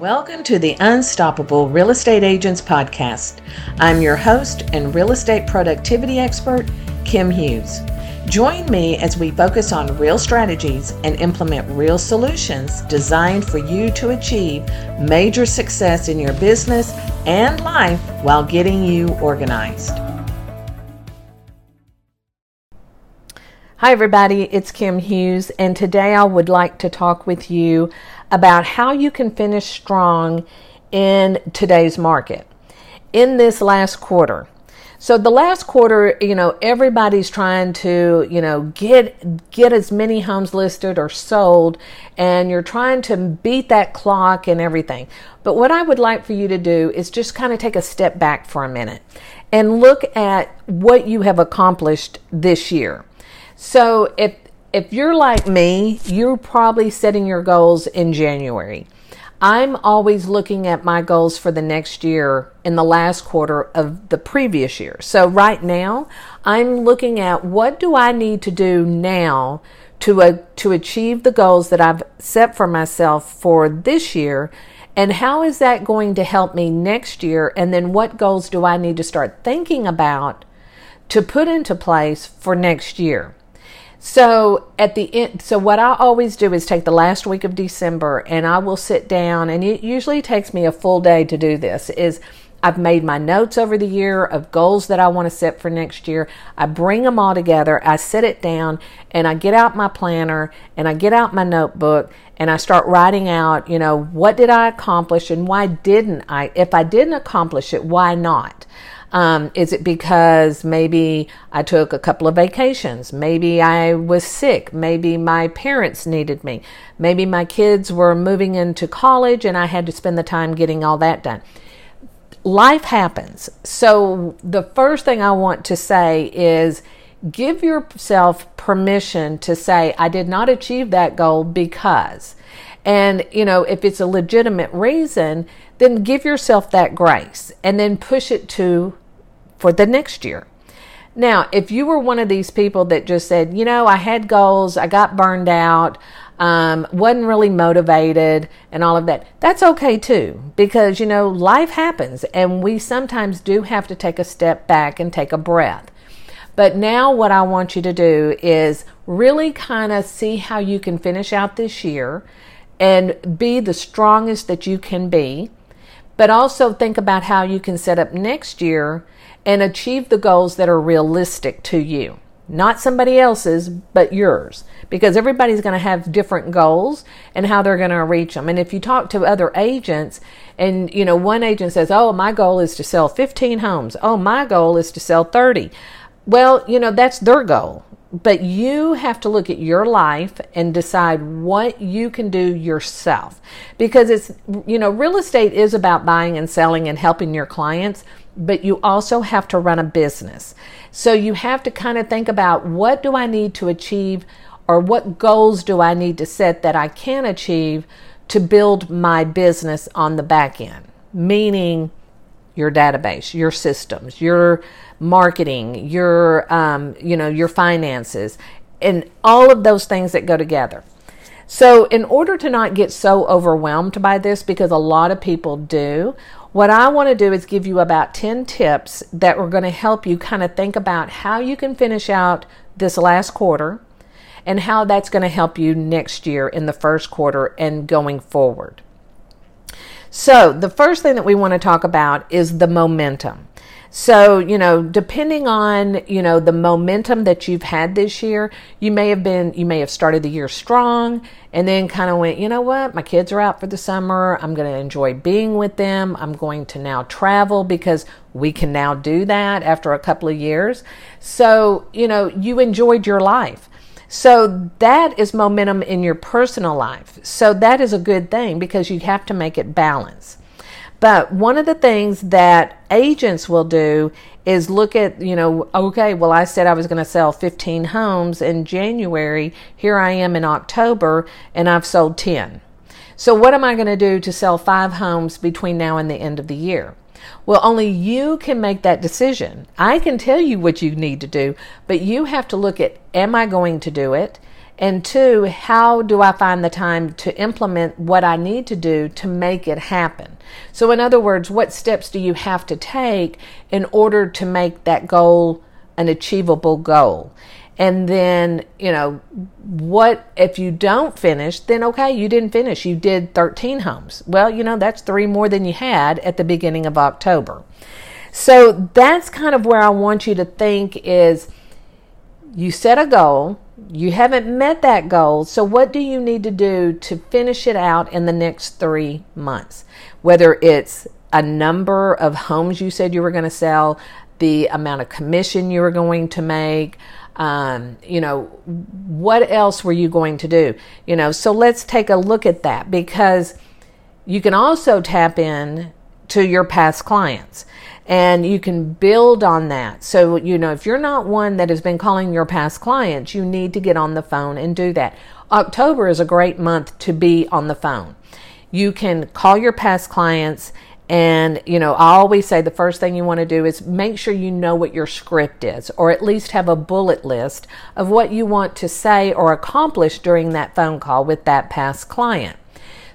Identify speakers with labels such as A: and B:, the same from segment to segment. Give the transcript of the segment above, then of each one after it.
A: Welcome to the Unstoppable Real Estate Agents Podcast. I'm your host and real estate productivity expert, Kim Hughes. Join me as we focus on real strategies and implement real solutions designed for you to achieve major success in your business and life while getting you organized. Hi, everybody, it's Kim Hughes, and today I would like to talk with you about how you can finish strong in today's market in this last quarter. So the last quarter, you know, everybody's trying to, you know, get get as many homes listed or sold and you're trying to beat that clock and everything. But what I would like for you to do is just kind of take a step back for a minute and look at what you have accomplished this year. So if if you're like me, you're probably setting your goals in January. I'm always looking at my goals for the next year in the last quarter of the previous year. So right now, I'm looking at what do I need to do now to uh, to achieve the goals that I've set for myself for this year and how is that going to help me next year and then what goals do I need to start thinking about to put into place for next year. So at the end, so what I always do is take the last week of December and I will sit down and it usually takes me a full day to do this is I've made my notes over the year of goals that I want to set for next year. I bring them all together. I set it down and I get out my planner and I get out my notebook and I start writing out, you know, what did I accomplish and why didn't I? If I didn't accomplish it, why not? Um, is it because maybe I took a couple of vacations? Maybe I was sick. Maybe my parents needed me. Maybe my kids were moving into college and I had to spend the time getting all that done. Life happens. So, the first thing I want to say is give yourself permission to say, I did not achieve that goal because. And, you know, if it's a legitimate reason, then give yourself that grace and then push it to for the next year. Now, if you were one of these people that just said, you know, I had goals, I got burned out, um, wasn't really motivated, and all of that, that's okay too, because, you know, life happens and we sometimes do have to take a step back and take a breath. But now, what I want you to do is really kind of see how you can finish out this year and be the strongest that you can be but also think about how you can set up next year and achieve the goals that are realistic to you. Not somebody else's, but yours. Because everybody's going to have different goals and how they're going to reach them. And if you talk to other agents, and you know, one agent says, Oh, my goal is to sell 15 homes. Oh, my goal is to sell 30. Well, you know, that's their goal. But you have to look at your life and decide what you can do yourself. Because it's, you know, real estate is about buying and selling and helping your clients, but you also have to run a business. So you have to kind of think about what do I need to achieve or what goals do I need to set that I can achieve to build my business on the back end, meaning your database, your systems, your marketing, your um, you know your finances, and all of those things that go together. So, in order to not get so overwhelmed by this, because a lot of people do, what I want to do is give you about 10 tips that are going to help you kind of think about how you can finish out this last quarter and how that's going to help you next year in the first quarter and going forward. So, the first thing that we want to talk about is the momentum. So, you know, depending on, you know, the momentum that you've had this year, you may have been, you may have started the year strong and then kind of went, you know what, my kids are out for the summer. I'm going to enjoy being with them. I'm going to now travel because we can now do that after a couple of years. So, you know, you enjoyed your life. So that is momentum in your personal life. So that is a good thing because you have to make it balance. But one of the things that agents will do is look at, you know, okay, well, I said I was going to sell 15 homes in January. Here I am in October and I've sold 10. So what am I going to do to sell five homes between now and the end of the year? Well, only you can make that decision. I can tell you what you need to do, but you have to look at am I going to do it? And two, how do I find the time to implement what I need to do to make it happen? So, in other words, what steps do you have to take in order to make that goal an achievable goal? And then, you know, what if you don't finish? Then, okay, you didn't finish. You did 13 homes. Well, you know, that's three more than you had at the beginning of October. So that's kind of where I want you to think is you set a goal, you haven't met that goal. So, what do you need to do to finish it out in the next three months? Whether it's a number of homes you said you were going to sell, the amount of commission you were going to make, um, you know, what else were you going to do? You know, so let's take a look at that because you can also tap in to your past clients and you can build on that. So, you know, if you're not one that has been calling your past clients, you need to get on the phone and do that. October is a great month to be on the phone. You can call your past clients and, you know, I always say the first thing you want to do is make sure you know what your script is, or at least have a bullet list of what you want to say or accomplish during that phone call with that past client.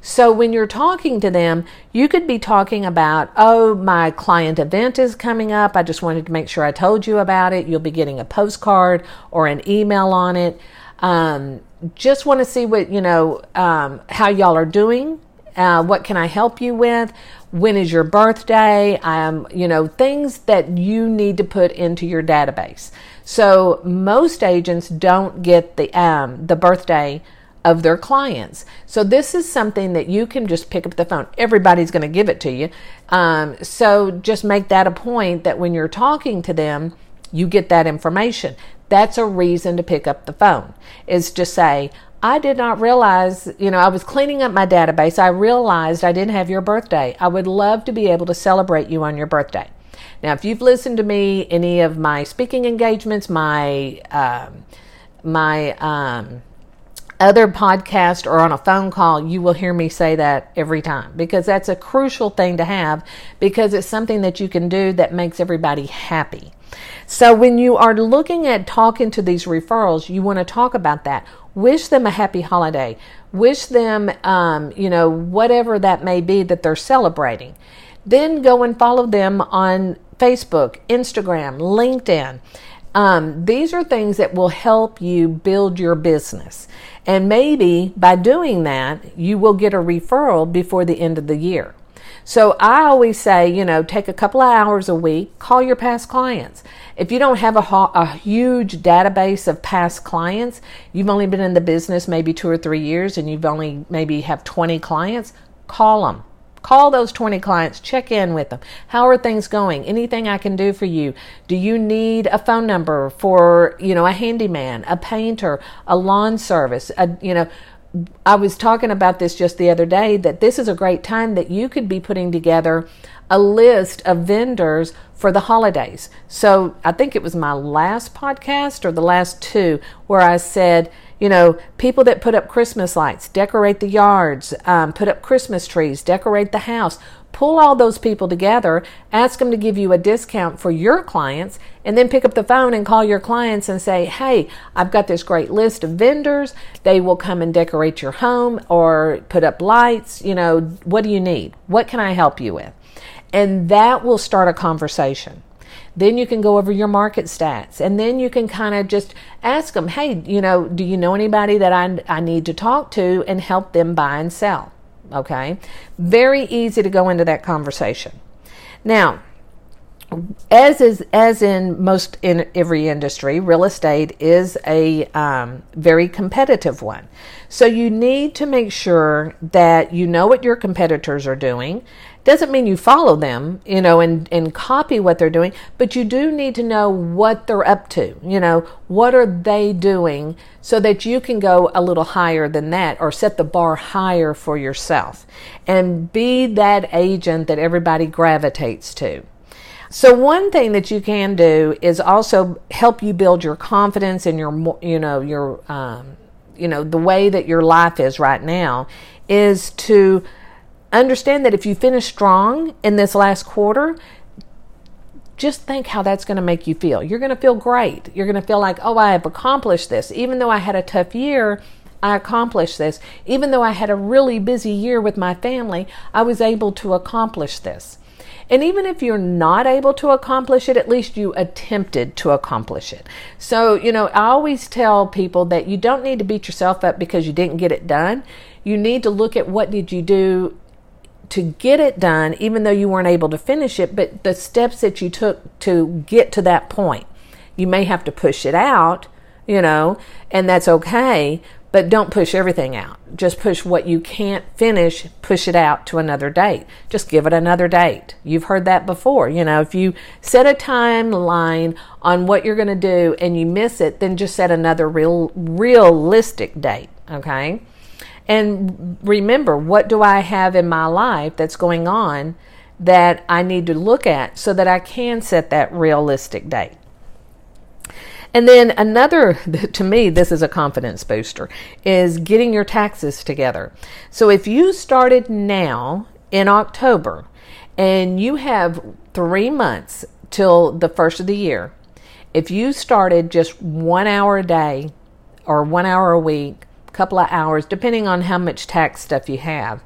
A: So when you're talking to them, you could be talking about, oh, my client event is coming up. I just wanted to make sure I told you about it. You'll be getting a postcard or an email on it. Um, just want to see what, you know, um, how y'all are doing. Uh, what can I help you with? when is your birthday, um, you know, things that you need to put into your database. So most agents don't get the um, the birthday of their clients. So this is something that you can just pick up the phone. Everybody's going to give it to you. Um, so just make that a point that when you're talking to them, you get that information. That's a reason to pick up the phone. Is to say, I did not realize, you know, I was cleaning up my database. I realized I didn't have your birthday. I would love to be able to celebrate you on your birthday. Now, if you've listened to me, any of my speaking engagements, my, um, my, um, other podcast or on a phone call, you will hear me say that every time because that's a crucial thing to have because it's something that you can do that makes everybody happy. So when you are looking at talking to these referrals, you want to talk about that. Wish them a happy holiday. Wish them, um, you know, whatever that may be that they're celebrating. Then go and follow them on Facebook, Instagram, LinkedIn. Um, these are things that will help you build your business. And maybe by doing that, you will get a referral before the end of the year. So I always say, you know, take a couple of hours a week, call your past clients. If you don't have a, a huge database of past clients, you've only been in the business maybe two or three years and you've only maybe have 20 clients, call them. Call those 20 clients, check in with them. How are things going? Anything I can do for you? Do you need a phone number for, you know, a handyman, a painter, a lawn service, a, you know, I was talking about this just the other day that this is a great time that you could be putting together a list of vendors for the holidays. So I think it was my last podcast or the last two where I said, you know, people that put up Christmas lights, decorate the yards, um, put up Christmas trees, decorate the house. Pull all those people together, ask them to give you a discount for your clients, and then pick up the phone and call your clients and say, Hey, I've got this great list of vendors. They will come and decorate your home or put up lights. You know, what do you need? What can I help you with? And that will start a conversation. Then you can go over your market stats and then you can kind of just ask them, hey, you know, do you know anybody that I, I need to talk to and help them buy and sell? Okay. Very easy to go into that conversation. Now, as is as in most in every industry, real estate is a um, very competitive one. So you need to make sure that you know what your competitors are doing doesn't mean you follow them, you know, and, and copy what they're doing, but you do need to know what they're up to. You know, what are they doing so that you can go a little higher than that or set the bar higher for yourself and be that agent that everybody gravitates to. So one thing that you can do is also help you build your confidence in your, you know, your, um, you know, the way that your life is right now is to understand that if you finish strong in this last quarter, just think how that's going to make you feel. You're going to feel great. You're going to feel like, oh, I have accomplished this. Even though I had a tough year, I accomplished this. Even though I had a really busy year with my family, I was able to accomplish this. And even if you're not able to accomplish it, at least you attempted to accomplish it. So, you know, I always tell people that you don't need to beat yourself up because you didn't get it done. You need to look at what did you do to get it done, even though you weren't able to finish it, but the steps that you took to get to that point. You may have to push it out, you know, and that's okay, but don't push everything out. Just push what you can't finish, push it out to another date. Just give it another date. You've heard that before. You know, if you set a timeline on what you're going to do and you miss it, then just set another real realistic date, okay? And remember, what do I have in my life that's going on that I need to look at so that I can set that realistic date? And then another, to me, this is a confidence booster, is getting your taxes together. So if you started now in October and you have three months till the first of the year, if you started just one hour a day or one hour a week, couple of hours, depending on how much tax stuff you have,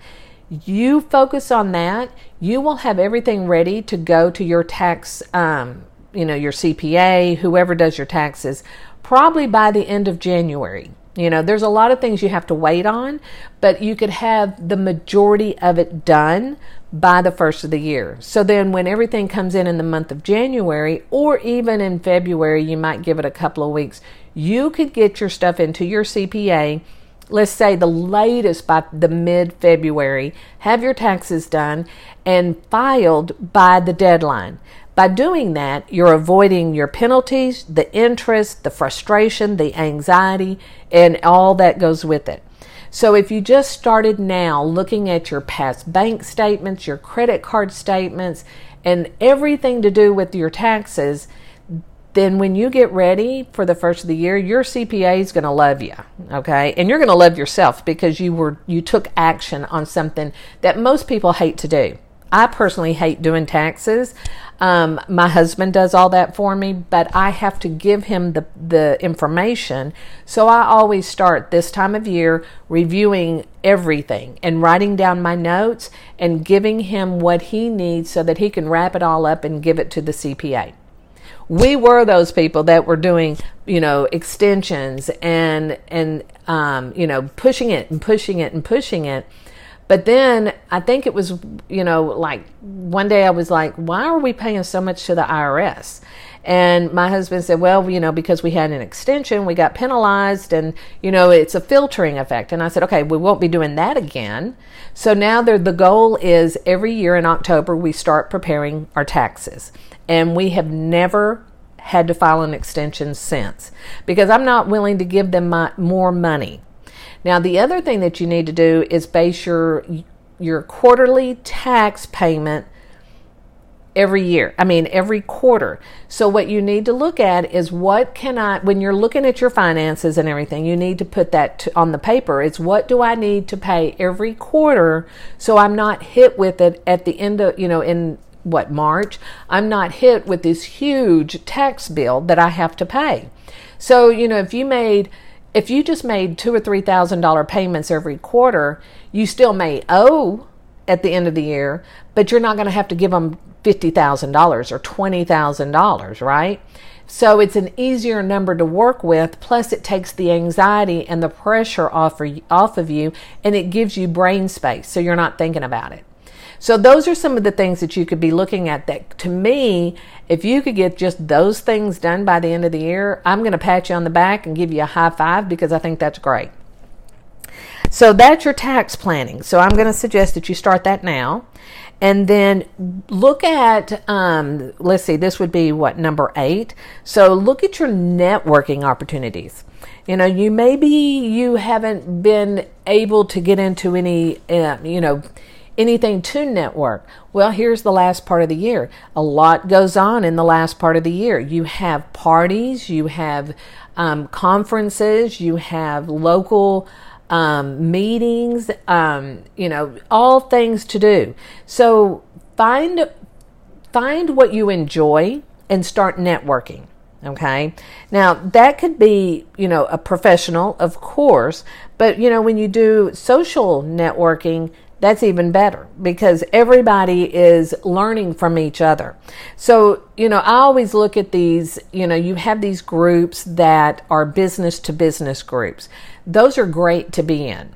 A: you focus on that, you will have everything ready to go to your tax um, you know, your CPA, whoever does your taxes, probably by the end of January. You know, there's a lot of things you have to wait on, but you could have the majority of it done by the first of the year. So then when everything comes in in the month of January or even in February, you might give it a couple of weeks. You could get your stuff into your CPA let's say the latest by the mid February, have your taxes done and filed by the deadline. By doing that, you're avoiding your penalties, the interest, the frustration, the anxiety, and all that goes with it. So if you just started now looking at your past bank statements, your credit card statements, and everything to do with your taxes, then when you get ready for the first of the year, your CPA is going to love you, okay? And you're going to love yourself because you were you took action on something that most people hate to do. I personally hate doing taxes. Um, my husband does all that for me, but I have to give him the, the information. So I always start this time of year reviewing everything and writing down my notes and giving him what he needs so that he can wrap it all up and give it to the CPA. We were those people that were doing, you know, extensions and and um, you know pushing it and pushing it and pushing it but then I think it was, you know, like one day I was like, why are we paying so much to the IRS? And my husband said, well, you know, because we had an extension, we got penalized, and, you know, it's a filtering effect. And I said, okay, we won't be doing that again. So now the goal is every year in October, we start preparing our taxes. And we have never had to file an extension since because I'm not willing to give them my, more money. Now, the other thing that you need to do is base your your quarterly tax payment every year. I mean, every quarter. So what you need to look at is what can I when you're looking at your finances and everything, you need to put that on the paper. It's what do I need to pay every quarter so I'm not hit with it at the end of, you know, in what March, I'm not hit with this huge tax bill that I have to pay. So, you know, if you made if you just made two or three thousand dollar payments every quarter, you still may owe at the end of the year, but you're not going to have to give them fifty thousand dollars or twenty thousand dollars, right? So it's an easier number to work with. Plus, it takes the anxiety and the pressure off, off of you, and it gives you brain space, so you're not thinking about it. So those are some of the things that you could be looking at that to me, if you could get just those things done by the end of the year, I'm going to pat you on the back and give you a high five because I think that's great. So that's your tax planning. So I'm going to suggest that you start that now. And then look at, um, let's see, this would be what, number eight? So look at your networking opportunities. You know, you maybe you haven't been able to get into any, uh, you know, anything to network. Well, here's the last part of the year. A lot goes on in the last part of the year. You have parties, you have um, conferences, you have local um, meetings, um, you know, all things to do. So find find what you enjoy and start networking. Okay. Now that could be, you know, a professional, of course, but you know, when you do social networking, that's even better because everybody is learning from each other. So, you know, I always look at these, you know, you have these groups that are business to business groups. Those are great to be in.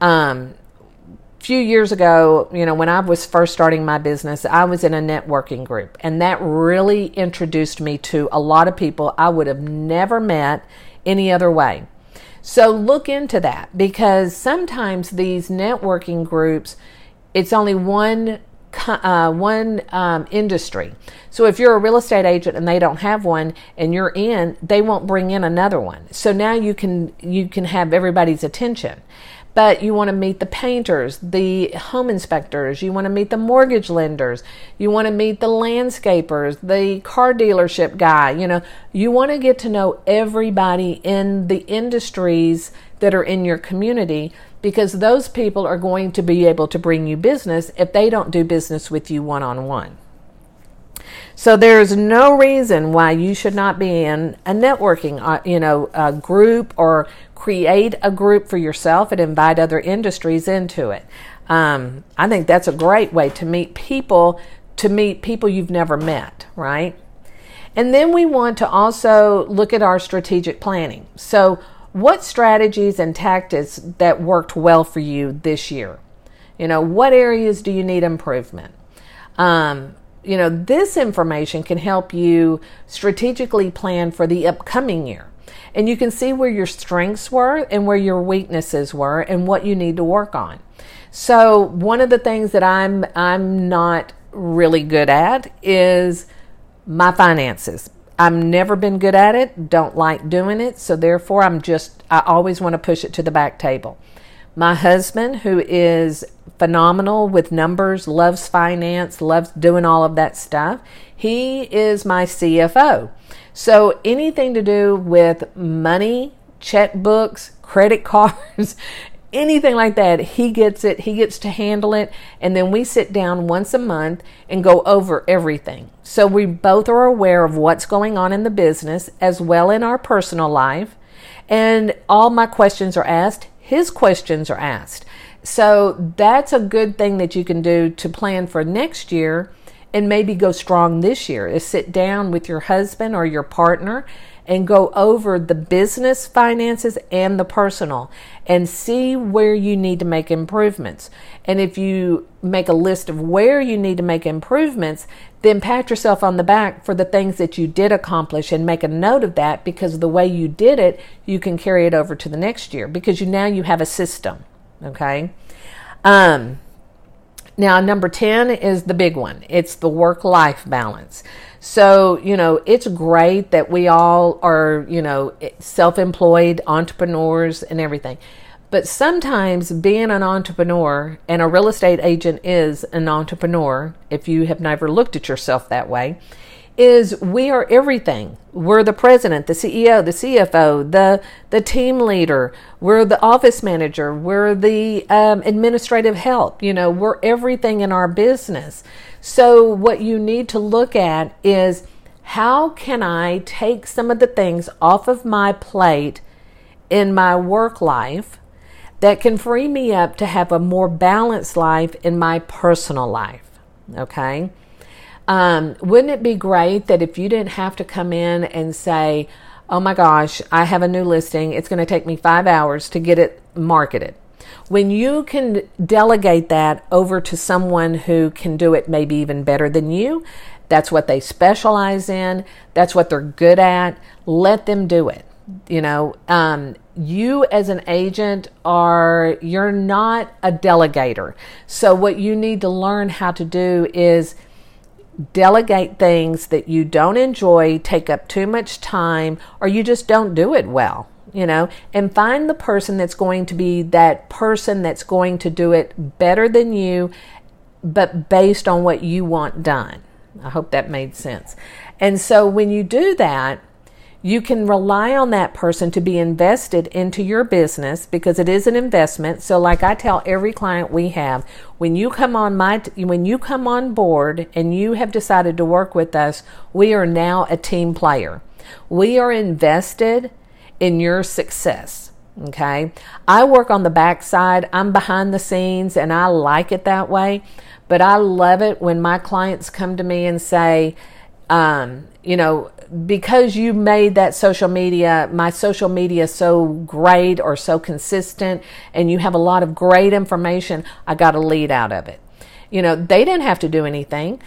A: Um, few years ago, you know, when I was first starting my business, I was in a networking group, and that really introduced me to a lot of people I would have never met any other way. So look into that because sometimes these networking groups, it's only one uh, one um, industry. So if you're a real estate agent and they don't have one and you're in, they won't bring in another one. So now you can you can have everybody's attention but you want to meet the painters, the home inspectors, you want to meet the mortgage lenders, you want to meet the landscapers, the car dealership guy, you know, you want to get to know everybody in the industries that are in your community because those people are going to be able to bring you business if they don't do business with you one on one. So there's no reason why you should not be in a networking, uh, you know, a group or create a group for yourself and invite other industries into it. Um, I think that's a great way to meet people, to meet people you've never met, right? And then we want to also look at our strategic planning. So, what strategies and tactics that worked well for you this year? You know, what areas do you need improvement? Um, you know, this information can help you strategically plan for the upcoming year. And you can see where your strengths were and where your weaknesses were and what you need to work on. So, one of the things that I'm I'm not really good at is my finances. I've never been good at it, don't like doing it, so therefore I'm just I always want to push it to the back table. My husband, who is phenomenal with numbers, loves finance, loves doing all of that stuff. He is my CFO. So anything to do with money, checkbooks, credit cards, anything like that, he gets it. He gets to handle it. And then we sit down once a month and go over everything. So we both are aware of what's going on in the business as well in our personal life. And all my questions are asked. His questions are asked. So that's a good thing that you can do to plan for next year and maybe go strong this year is sit down with your husband or your partner and go over the business finances and the personal and see where you need to make improvements. And if you make a list of where you need to make improvements, then pat yourself on the back for the things that you did accomplish and make a note of that because the way you did it, you can carry it over to the next year because you now you have a system. Okay. Um, now, number 10 is the big one. It's the work life balance. So, you know, it's great that we all are, you know, self employed entrepreneurs and everything. But sometimes being an entrepreneur, and a real estate agent is an entrepreneur, if you have never looked at yourself that way, is we are everything. We're the president, the CEO, the CFO, the the team leader. We're the office manager. We're the um, administrative help. You know, we're everything in our business. So what you need to look at is how can I take some of the things off of my plate in my work life that can free me up to have a more balanced life in my personal life. Okay. Um, wouldn't it be great that if you didn't have to come in and say, oh my gosh, I have a new listing, it's going to take me five hours to get it marketed. When you can delegate that over to someone who can do it maybe even better than you, that's what they specialize in, that's what they're good at, let them do it. You know, um, you as an agent are, you're not a delegator. So, what you need to learn how to do is delegate things that you don't enjoy, take up too much time, or you just don't do it well, you know, and find the person that's going to be that person that's going to do it better than you, but based on what you want done. I hope that made sense. And so when you do that, You can rely on that person to be invested into your business because it is an investment. So like I tell every client we have, when you come on my when you come on board and you have decided to work with us, we are now a team player. We are invested in your success. Okay. I work on the backside. I'm behind the scenes and I like it that way. But I love it when my clients come to me and say, um, you know, because you made that social media, my social media so great or so consistent, and you have a lot of great information, I got a lead out of it. You know, they didn't have to do anything.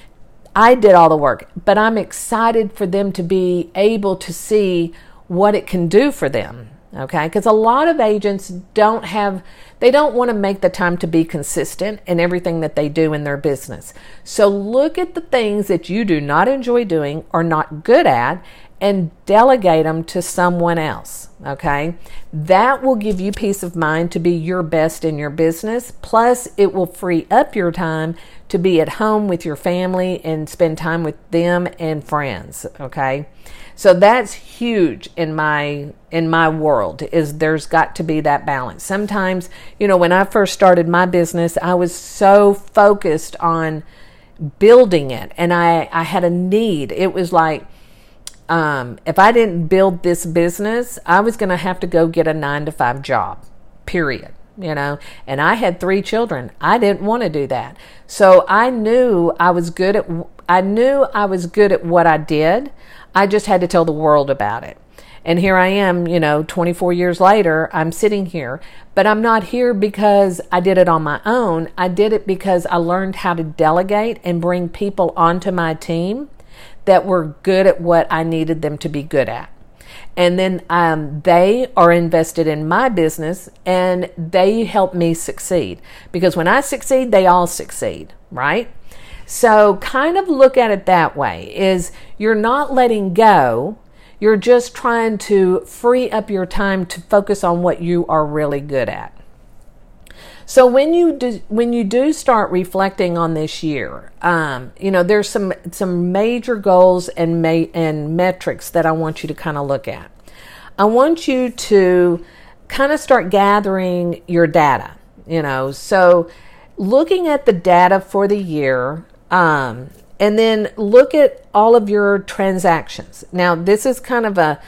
A: I did all the work, but I'm excited for them to be able to see what it can do for them. Okay, because a lot of agents don't have, they don't want to make the time to be consistent in everything that they do in their business. So look at the things that you do not enjoy doing or not good at and delegate them to someone else. Okay, that will give you peace of mind to be your best in your business. Plus, it will free up your time to be at home with your family and spend time with them and friends. Okay. So that's huge in my in my world is there's got to be that balance. Sometimes, you know, when I first started my business, I was so focused on building it and I I had a need. It was like um, if I didn't build this business, I was going to have to go get a 9 to 5 job. Period you know, and I had three children. I didn't want to do that. So I knew I was good at I knew I was good at what I did. I just had to tell the world about it. And here I am, you know, 24 years later, I'm sitting here. But I'm not here because I did it on my own. I did it because I learned how to delegate and bring people onto my team that were good at what I needed them to be good at. And then um, they are invested in my business and they help me succeed. Because when I succeed, they all succeed, right? So kind of look at it that way is you're not letting go. You're just trying to free up your time to focus on what you are really good at. So when you do, when you do start reflecting on this year, um, you know there's some some major goals and ma- and metrics that I want you to kind of look at. I want you to kind of start gathering your data. You know, so looking at the data for the year, um, and then look at all of your transactions. Now, this is kind of a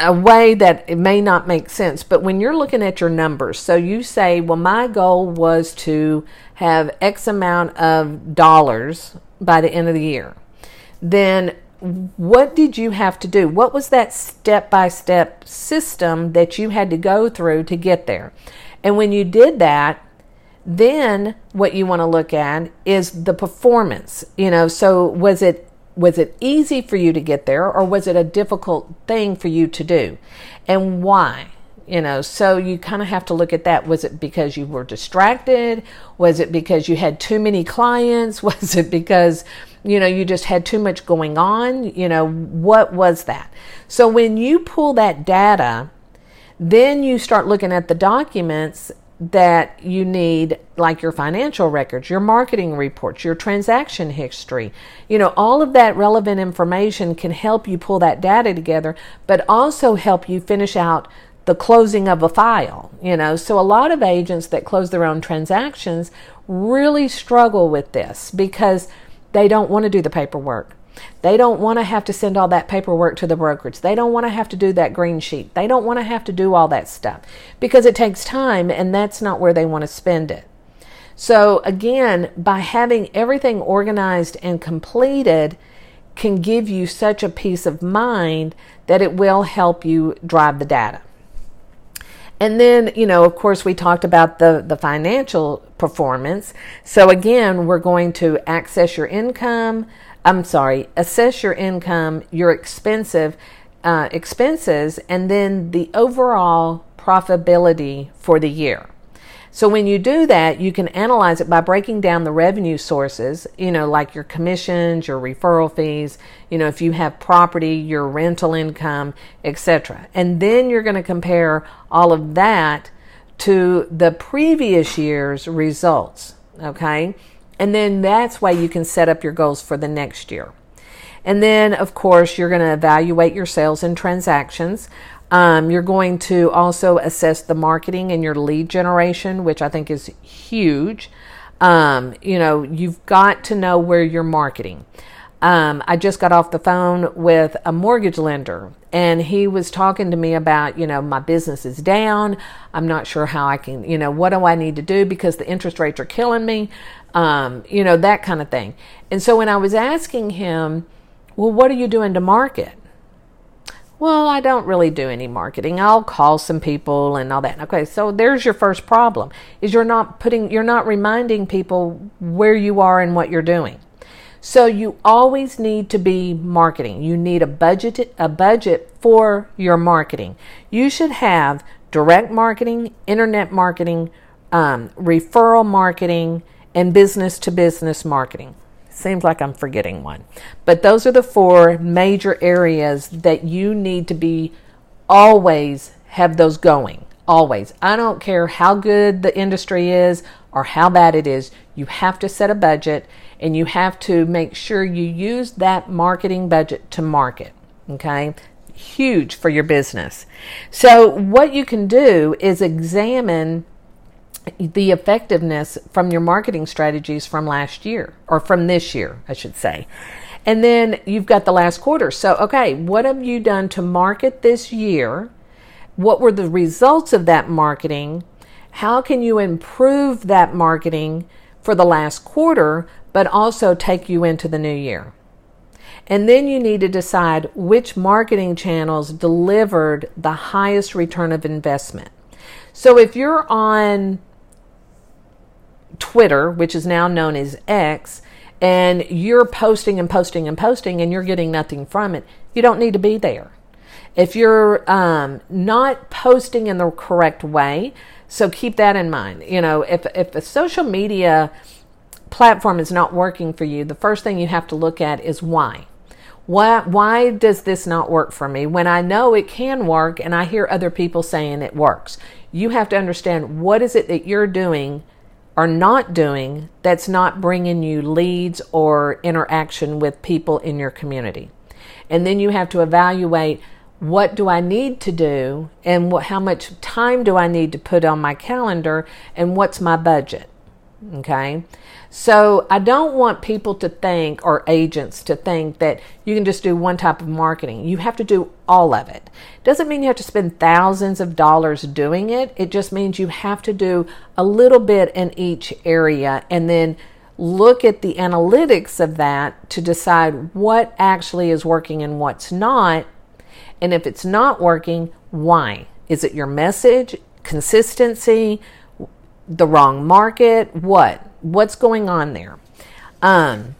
A: a way that it may not make sense, but when you're looking at your numbers, so you say, well, my goal was to have X amount of dollars by the end of the year, then what did you have to do? What was that step by step system that you had to go through to get there? And when you did that, then what you want to look at is the performance. You know, so was it was it easy for you to get there or was it a difficult thing for you to do? And why? You know, so you kind of have to look at that. Was it because you were distracted? Was it because you had too many clients? Was it because, you know, you just had too much going on? You know, what was that? So when you pull that data, then you start looking at the documents that you need, like your financial records, your marketing reports, your transaction history. You know, all of that relevant information can help you pull that data together, but also help you finish out the closing of a file. You know, so a lot of agents that close their own transactions really struggle with this because they don't want to do the paperwork. They don't want to have to send all that paperwork to the brokerage. They don't want to have to do that green sheet. They don't want to have to do all that stuff because it takes time and that's not where they want to spend it. So, again, by having everything organized and completed, can give you such a peace of mind that it will help you drive the data. And then, you know, of course, we talked about the, the financial performance. So, again, we're going to access your income, I'm sorry, assess your income, your expensive uh, expenses, and then the overall profitability for the year. So when you do that, you can analyze it by breaking down the revenue sources, you know, like your commissions, your referral fees, you know, if you have property, your rental income, etc. And then you're going to compare all of that to the previous year's results, okay? And then that's why you can set up your goals for the next year. And then, of course, you're going to evaluate your sales and transactions. Um, you're going to also assess the marketing and your lead generation, which I think is huge. Um, you know, you've got to know where you're marketing. Um, I just got off the phone with a mortgage lender and he was talking to me about, you know, my business is down. I'm not sure how I can, you know, what do I need to do because the interest rates are killing me, um, you know, that kind of thing. And so when I was asking him, well, what are you doing to market? Well, I don't really do any marketing. I'll call some people and all that. Okay, so there's your first problem. Is you're not putting you're not reminding people where you are and what you're doing. So you always need to be marketing. You need a budget a budget for your marketing. You should have direct marketing, internet marketing, um, referral marketing, and business to business marketing. Seems like I'm forgetting one. But those are the four major areas that you need to be always have those going. Always. I don't care how good the industry is or how bad it is. You have to set a budget and you have to make sure you use that marketing budget to market. Okay? Huge for your business. So, what you can do is examine the effectiveness from your marketing strategies from last year or from this year, I should say. And then you've got the last quarter. So, okay, what have you done to market this year? What were the results of that marketing? How can you improve that marketing for the last quarter but also take you into the new year. And then you need to decide which marketing channels delivered the highest return of investment. So if you're on Twitter, which is now known as X, and you're posting and posting and posting and you're getting nothing from it, you don't need to be there. If you're um, not posting in the correct way, so keep that in mind. You know, if if a social media platform is not working for you, the first thing you have to look at is why. Why, why does this not work for me when I know it can work and I hear other people saying it works? You have to understand what is it that you're doing or not doing that's not bringing you leads or interaction with people in your community. And then you have to evaluate what do I need to do and what, how much time do I need to put on my calendar and what's my budget. Okay. So I don't want people to think, or agents to think, that you can just do one type of marketing. You have to do all of it. Doesn't mean you have to spend thousands of dollars doing it. It just means you have to do a little bit in each area and then look at the analytics of that to decide what actually is working and what's not. And if it's not working, why? Is it your message, consistency, the wrong market? What? what's going on there. Um,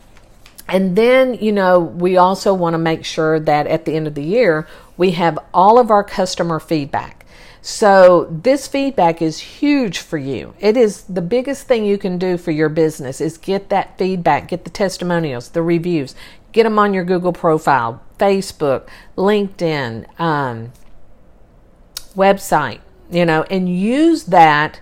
A: and then, you know, we also want to make sure that at the end of the year, we have all of our customer feedback. So, this feedback is huge for you. It is the biggest thing you can do for your business is get that feedback, get the testimonials, the reviews, get them on your Google profile, Facebook, LinkedIn, um, website, you know, and use that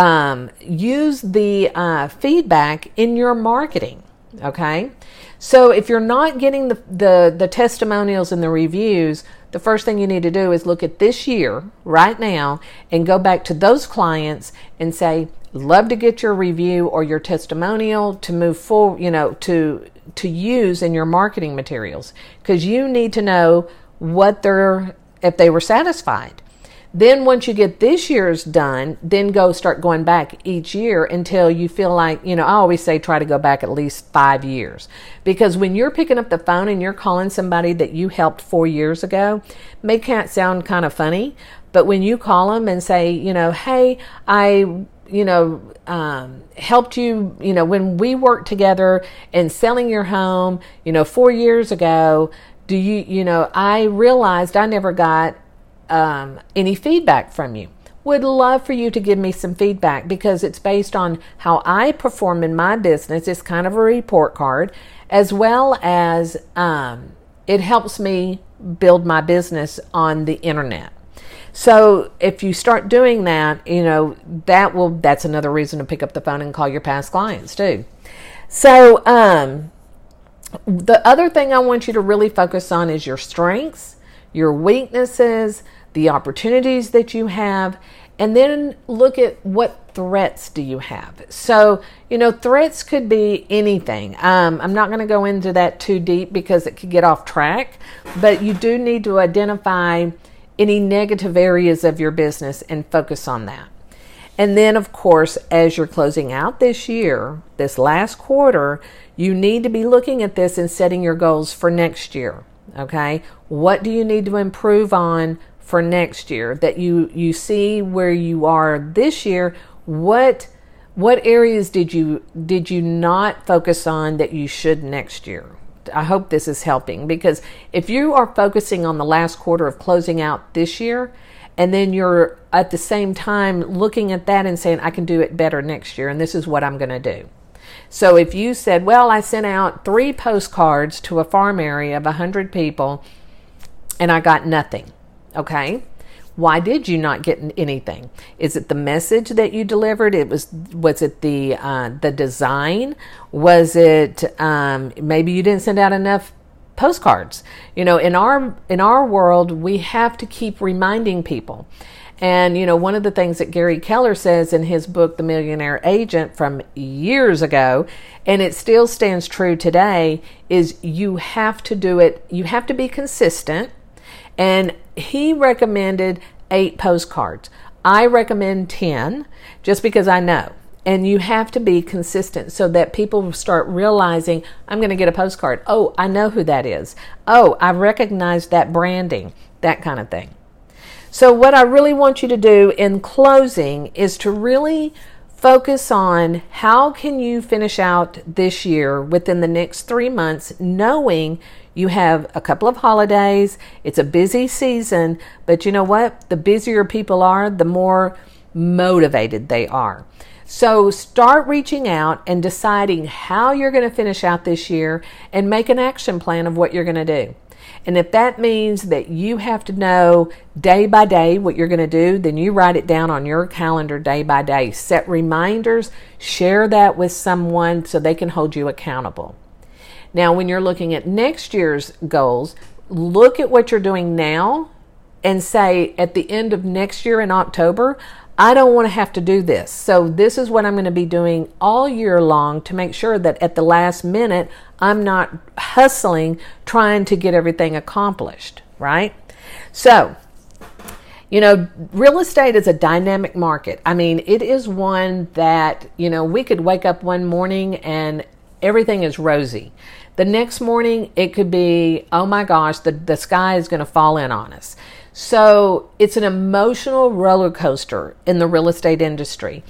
A: um, use the uh, feedback in your marketing. Okay, so if you're not getting the, the the testimonials and the reviews, the first thing you need to do is look at this year right now and go back to those clients and say, "Love to get your review or your testimonial to move forward." You know, to to use in your marketing materials because you need to know what they're if they were satisfied then once you get this year's done, then go start going back each year until you feel like, you know, I always say try to go back at least five years. Because when you're picking up the phone and you're calling somebody that you helped four years ago, may can't sound kind of funny, but when you call them and say, you know, hey, I you know, um, helped you, you know, when we worked together in selling your home, you know, four years ago, do you, you know, I realized I never got um, any feedback from you. Would love for you to give me some feedback because it's based on how I perform in my business. It's kind of a report card, as well as um, it helps me build my business on the internet. So if you start doing that, you know, that will that's another reason to pick up the phone and call your past clients too. So um the other thing I want you to really focus on is your strengths, your weaknesses, the opportunities that you have, and then look at what threats do you have. So, you know, threats could be anything. Um, I'm not going to go into that too deep because it could get off track, but you do need to identify any negative areas of your business and focus on that. And then, of course, as you're closing out this year, this last quarter, you need to be looking at this and setting your goals for next year. Okay. What do you need to improve on for next year that you, you see where you are this year? What, what areas did you, did you not focus on that you should next year? I hope this is helping because if you are focusing on the last quarter of closing out this year, and then you're at the same time looking at that and saying, I can do it better next year, and this is what I'm going to do. So if you said, Well, I sent out three postcards to a farm area of 100 people and I got nothing, okay? Why did you not get anything? Is it the message that you delivered? It was was it the uh, the design? Was it um, maybe you didn't send out enough postcards. You know, in our in our world, we have to keep reminding people. And you know, one of the things that Gary Keller says in his book The Millionaire Agent from years ago, and it still stands true today, is you have to do it, you have to be consistent. And he recommended 8 postcards. I recommend 10 just because I know and you have to be consistent so that people start realizing I'm going to get a postcard. Oh, I know who that is. Oh, I recognize that branding, that kind of thing. So, what I really want you to do in closing is to really focus on how can you finish out this year within the next 3 months knowing you have a couple of holidays, it's a busy season, but you know what? The busier people are, the more motivated they are. So start reaching out and deciding how you're going to finish out this year and make an action plan of what you're going to do. And if that means that you have to know day by day what you're going to do, then you write it down on your calendar day by day. Set reminders, share that with someone so they can hold you accountable. Now, when you're looking at next year's goals, look at what you're doing now and say at the end of next year in October, I don't want to have to do this. So, this is what I'm going to be doing all year long to make sure that at the last minute, I'm not hustling trying to get everything accomplished, right? So, you know, real estate is a dynamic market. I mean, it is one that, you know, we could wake up one morning and everything is rosy. The next morning, it could be, oh my gosh, the, the sky is going to fall in on us. So it's an emotional roller coaster in the real estate industry.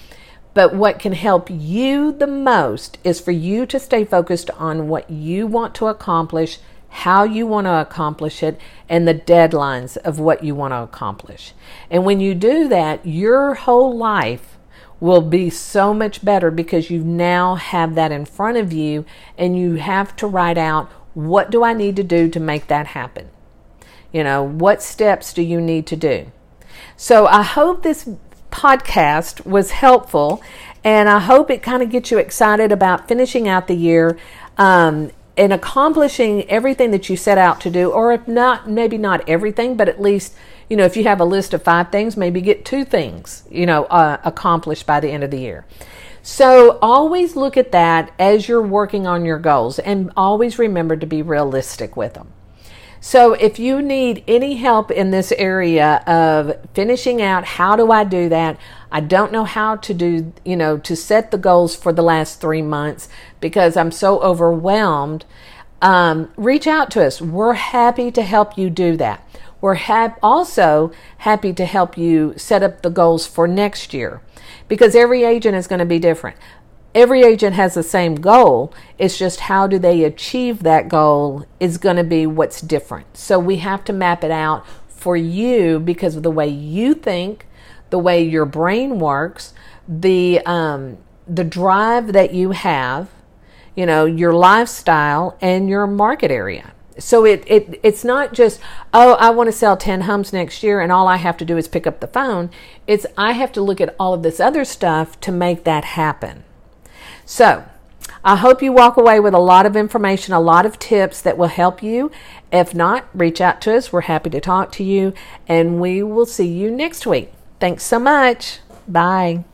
A: But what can help you the most is for you to stay focused on what you want to accomplish, how you want to accomplish it, and the deadlines of what you want to accomplish. And when you do that, your whole life will be so much better because you now have that in front of you and you have to write out what do I need to do to make that happen. You know, what steps do you need to do? So I hope this podcast was helpful and I hope it kind of gets you excited about finishing out the year um, and accomplishing everything that you set out to do, or if not, maybe not everything, but at least, you know, if you have a list of five things, maybe get two things, you know, uh, accomplished by the end of the year. So always look at that as you're working on your goals and always remember to be realistic with them. So if you need any help in this area of finishing out, how do I do that? I don't know how to do, you know, to set the goals for the last three months because I'm so overwhelmed. Um, reach out to us. We're happy to help you do that. We're ha- also happy to help you set up the goals for next year because every agent is going to be different every agent has the same goal. It's just how do they achieve that goal is going to be what's different. So we have to map it out for you because of the way you think, the way your brain works, the um, the drive that you have, you know, your lifestyle and your market area. So it, it it's not just oh I want to sell 10 homes next year and all I have to do is pick up the phone. It's I have to look at all of this other stuff to make that happen. So, I hope you walk away with a lot of information, a lot of tips that will help you. If not, reach out to us. We're happy to talk to you, and we will see you next week. Thanks so much. Bye.